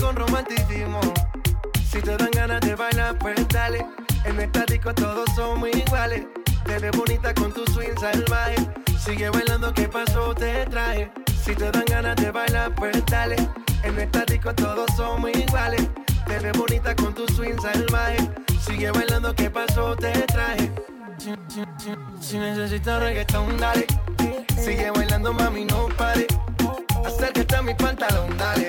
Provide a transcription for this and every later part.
con romanticismo. Si te dan ganas de bailar, pues dale. En esta disco todos somos iguales. Te ves bonita con tu swing salvaje. Sigue bailando, ¿qué pasó? Te traje. Si te dan ganas de bailar, pues dale. En esta disco todos somos iguales. Te ves bonita con tu swing salvaje. Sigue bailando, ¿qué pasó? Te traje. Si, necesitas reggaetón, dale. Sigue bailando, mami, no pare. Acércate a mi pantalón, dale.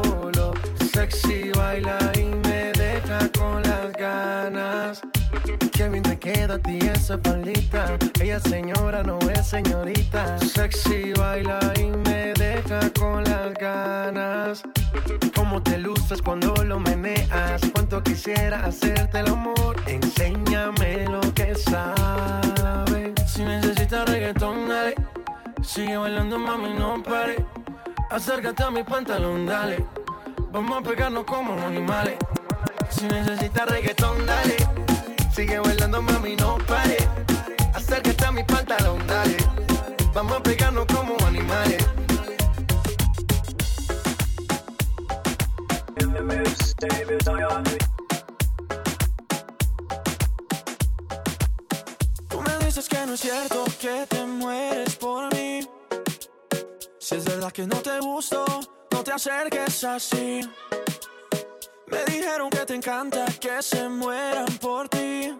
Sexy baila y me deja con las ganas. Qué bien te queda a ti esa palita. Ella señora no es señorita. Sexy baila y me deja con las ganas. Cómo te luces cuando lo meneas. Cuánto quisiera hacerte el amor. Enséñame lo que sabes. Si necesitas reggaetón, dale. Sigue bailando, mami, no pare. Acércate a mi pantalón, dale. Vamos a pegarnos como animales. Si necesitas reggaetón, dale. Sigue bailando, mami, no pare. Acércate a mi pantalón, dale. Vamos a pegarnos como animales. Tú me dices que no es cierto que te mueres por mí. Si es verdad que no te gusto, no te acerques así. Me dijeron que te encanta que se mueran por ti.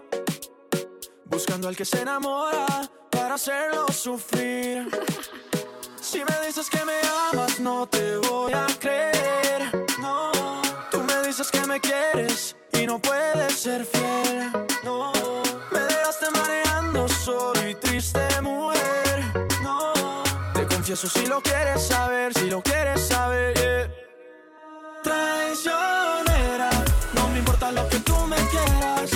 Buscando al que se enamora para hacerlo sufrir. Si me dices que me amas, no te voy a creer. No, tú me dices que me quieres y no puedes ser fiel. No, me dejaste mareando, soy triste mujer. Confieso si lo quieres saber, si lo quieres saber. Traicionera, no me importa lo que tú me quieras.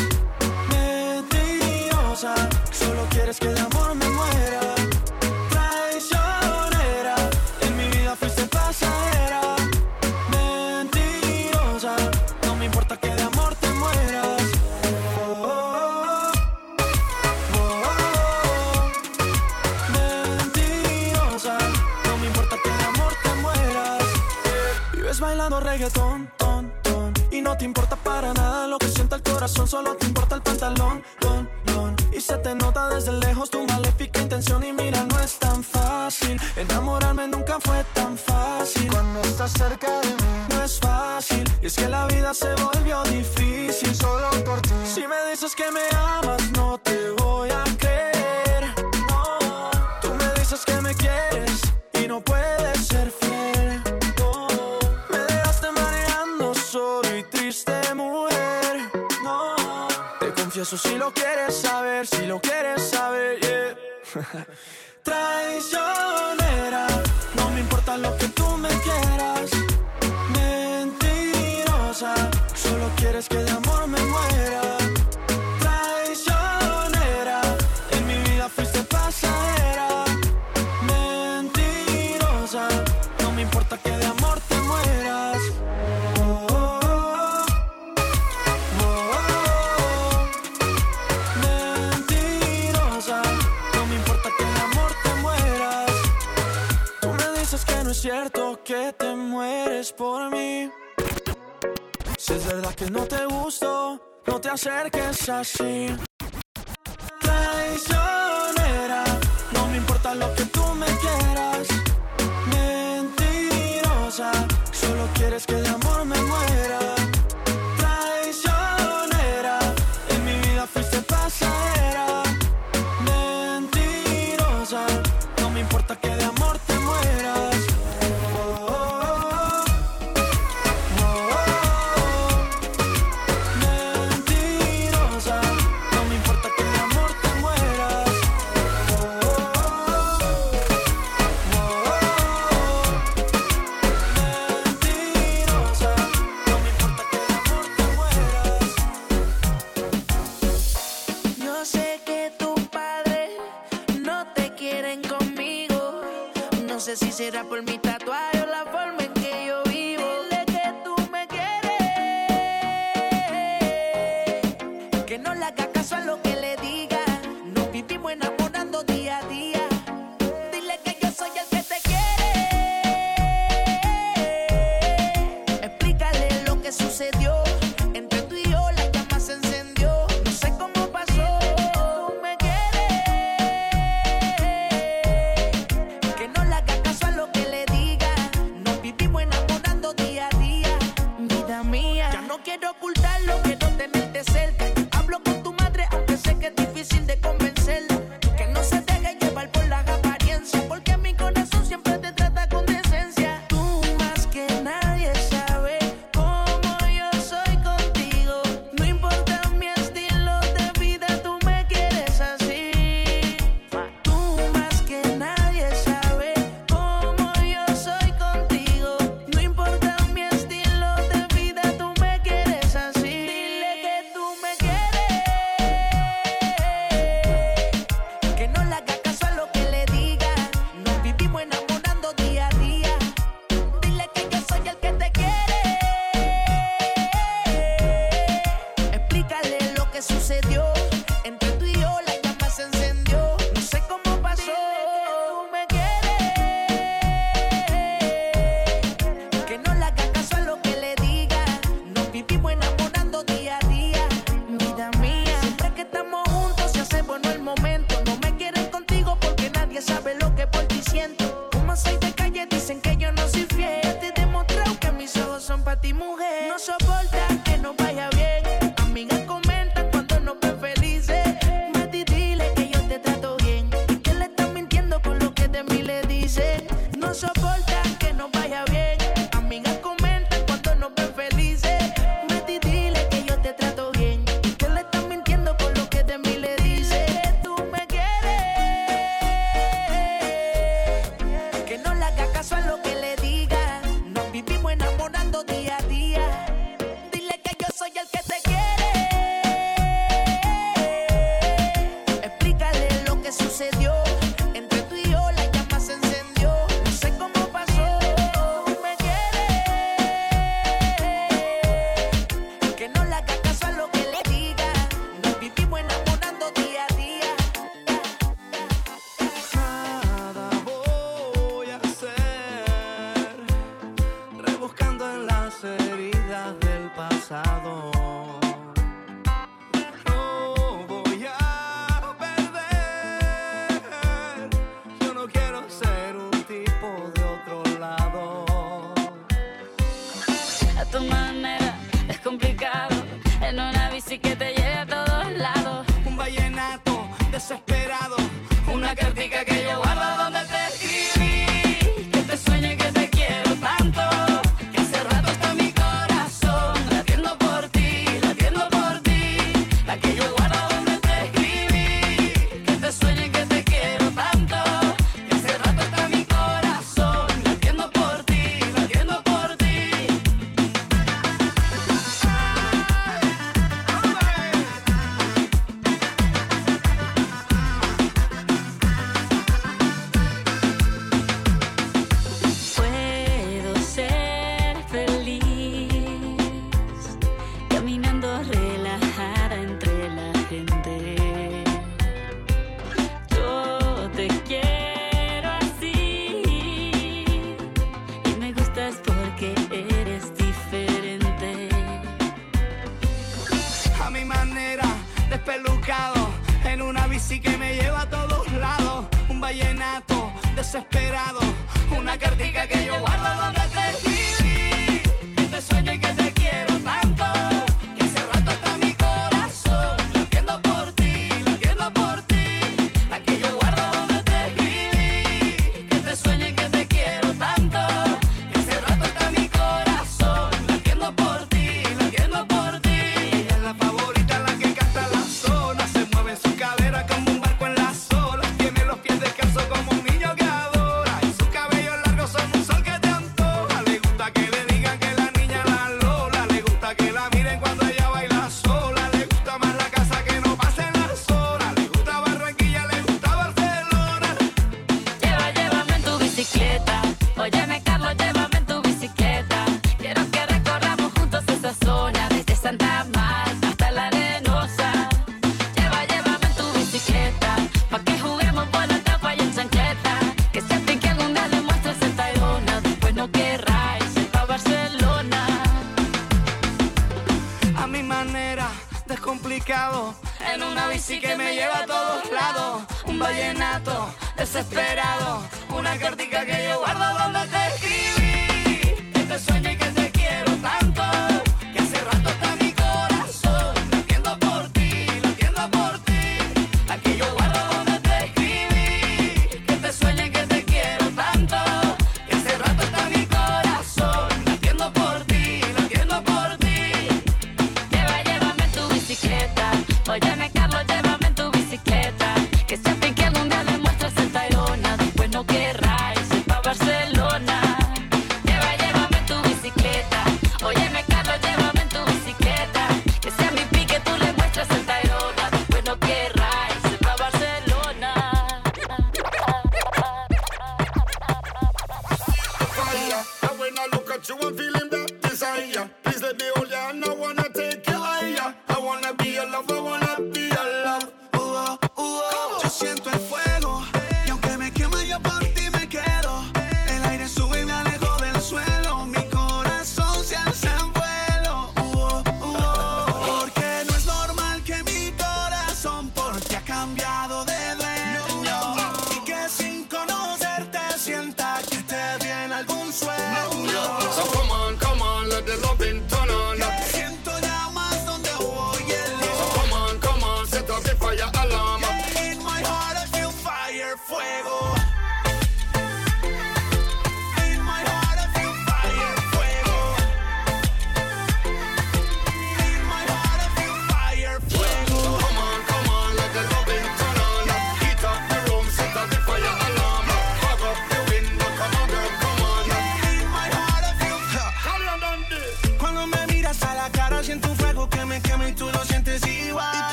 Mentirosa, solo quieres que de amor me muera. Solo te importa el pantalón, ton, ton Y se te nota desde lejos tu maléfica intención. Y mira, no es tan fácil. Enamorarme nunca fue tan fácil. Cuando estás cerca de mí, No es fácil. Y es que la vida se volvió difícil. Solo por ti. si me dices que me amas, confieso si lo quieres saber, si lo quieres saber, yeah. Traicionera, no me importa lo que tú me quieras. Mentirosa, solo quieres que de amor me muera. Por mí. Si es verdad que no te gusto, no te acerques así. Traicionera, no me importa lo que tú me quieras. Mentirosa, solo quieres que de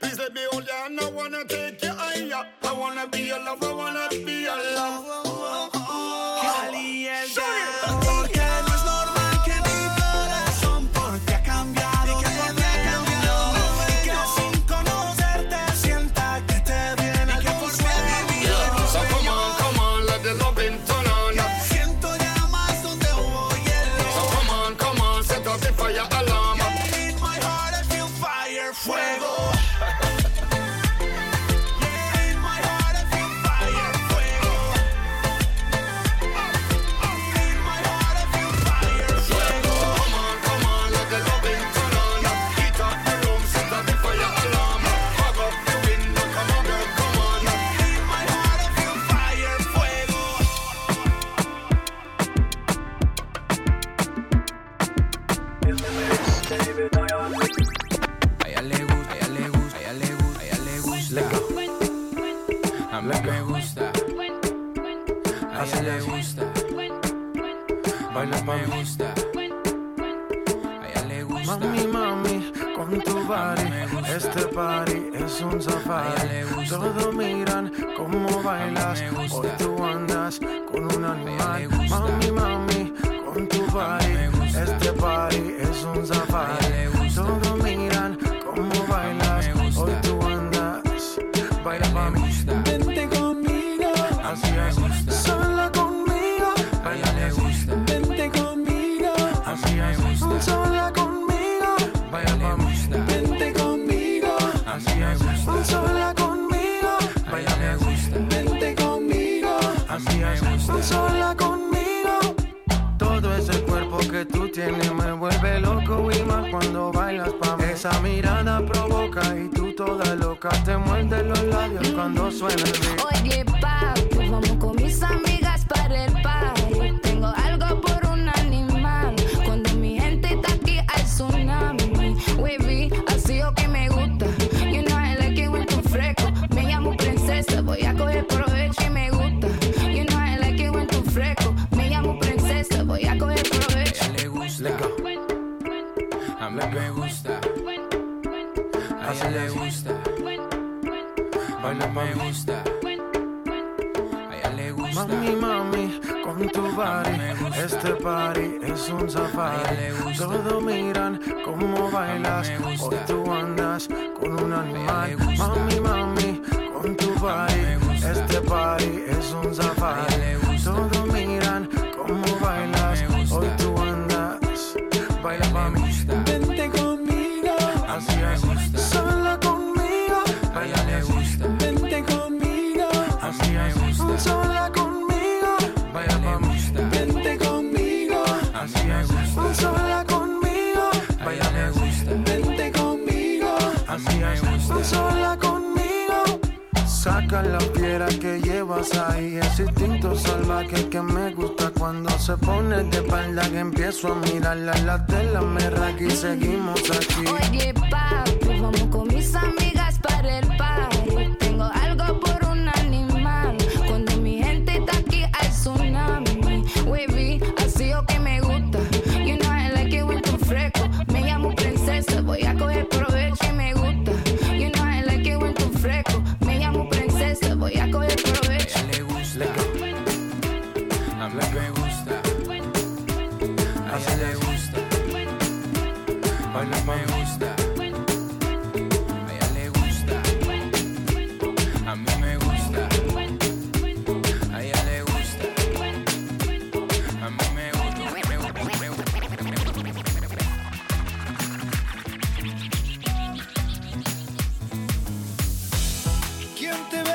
Please let me hold ya. I wanna take you higher. I wanna be your lover. Wanna A ella le gusta, a ella le gusta, a ella le gusta, a ella le gusta. A mí me gusta. A ella le gusta. A mí me gusta. A. Mami, mami, con tu body. Este party es un safari. Todos miran cómo bailas. Hoy tú andas con un animal. Mami, mami, con tu body. Este party es un safari. Todos miran cómo bailas. Hoy tú andas. Baila mami. vuelve loco y más cuando bailas pa' mí. Esa mirada provoca y tú toda loca te muerdes los labios cuando suena el. le gusta. Baila me le gusta. Mami, mami, con tu body. Este party es un safari. Todos miran cómo bailas. Hoy tú andas con un animal. Mami, mami, con tu body. Este party es un safari. Todos sola conmigo. Saca la piedra que llevas ahí, ese instinto salvaje que me gusta cuando se pone de espalda que empiezo a mirarla. La tela me raca y seguimos aquí. Oye. gente va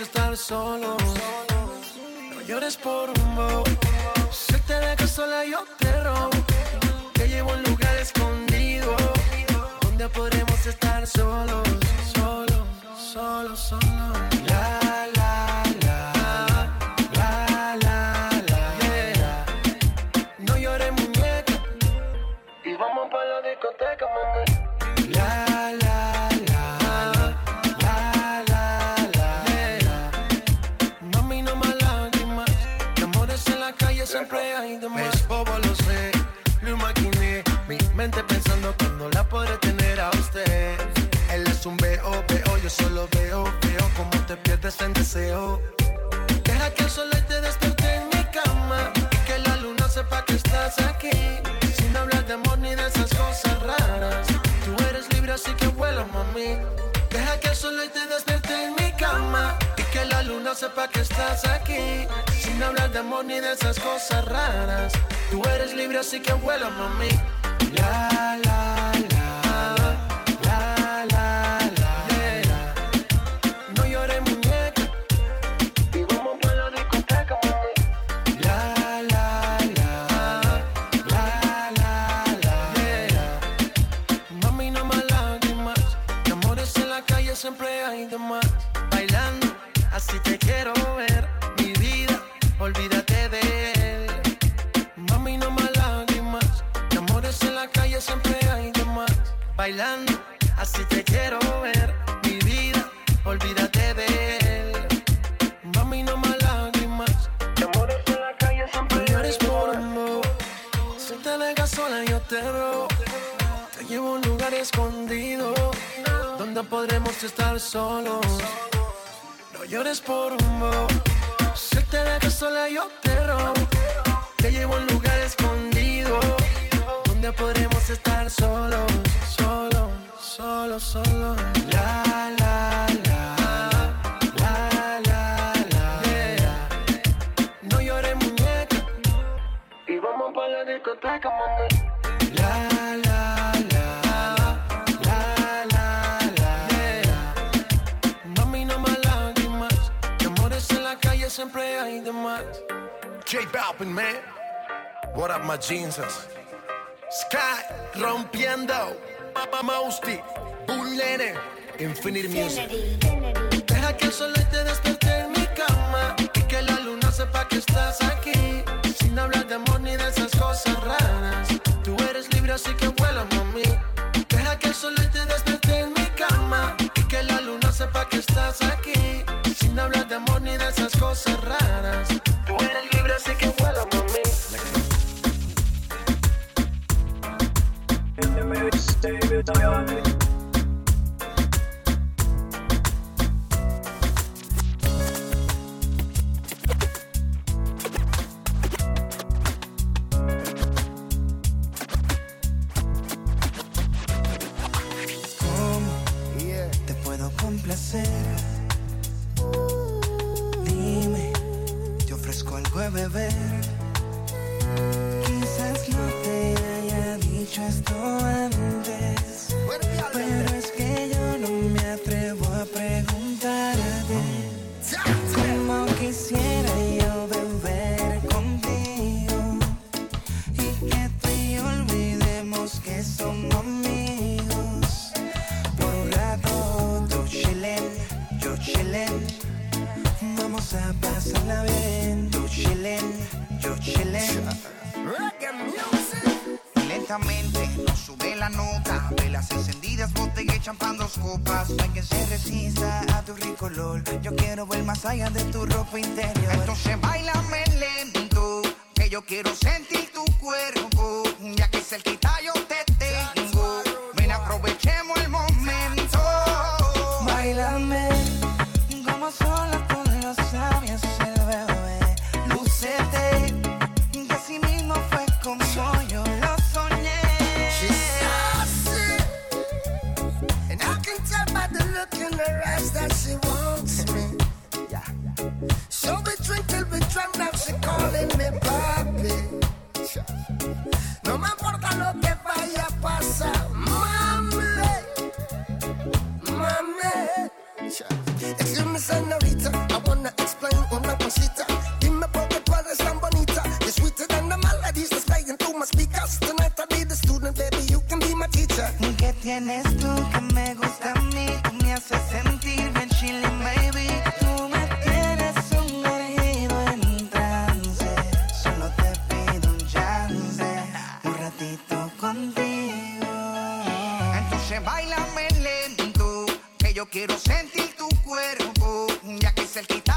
estar solos. No llores por un bobo. Si te dejo sola, yo te robo. Te llevo a un lugar escondido donde podremos estar solos, solos, solos, solos. Deja que el sol te despierte en mi cama. Y que la luna sepa que estás aquí. Sin hablar de amor ni de esas cosas raras. Tú eres libre, así que vuela, mami. Deja que el sol te despierte en mi cama. Y que la luna sepa que estás aquí. Sin hablar de amor ni de esas cosas raras. Tú eres libre, así que vuela, mami. La, la, la. Podremos estar solos. No llores por un bobo. Si te dejas sola, yo te robo. Te llevo a un lugar escondido donde podremos estar solos, solos, solos, solos. La, la, la. La, la, la. yeah. No llores, muñeca. Y vamos para la discoteca. De más. J Balvin, man. What up, my jeans? Sky rompiendo. Papa Mousty. Bullene. Infinite Music. Deja que el sol te despierte en mi cama y que la luna sepa que estás aquí. Sin hablar de amor ni de esas cosas raras. Tú eres libre, así que vuela, mami. Deja que el sol te despierte en mi cama y que la luna sepa que estás aquí. Sin hablar de amor ni de esas cosas raras. Copas. No hay que se resista a tu rico olor. Yo quiero ver más allá de tu ropa interior. Entonces bailame lento, que yo quiero sentir tu cuerpo. Ya que cerquita yo te tengo. Ven, aprovechemos quiero sentir tu cuerpo, ya que cerquita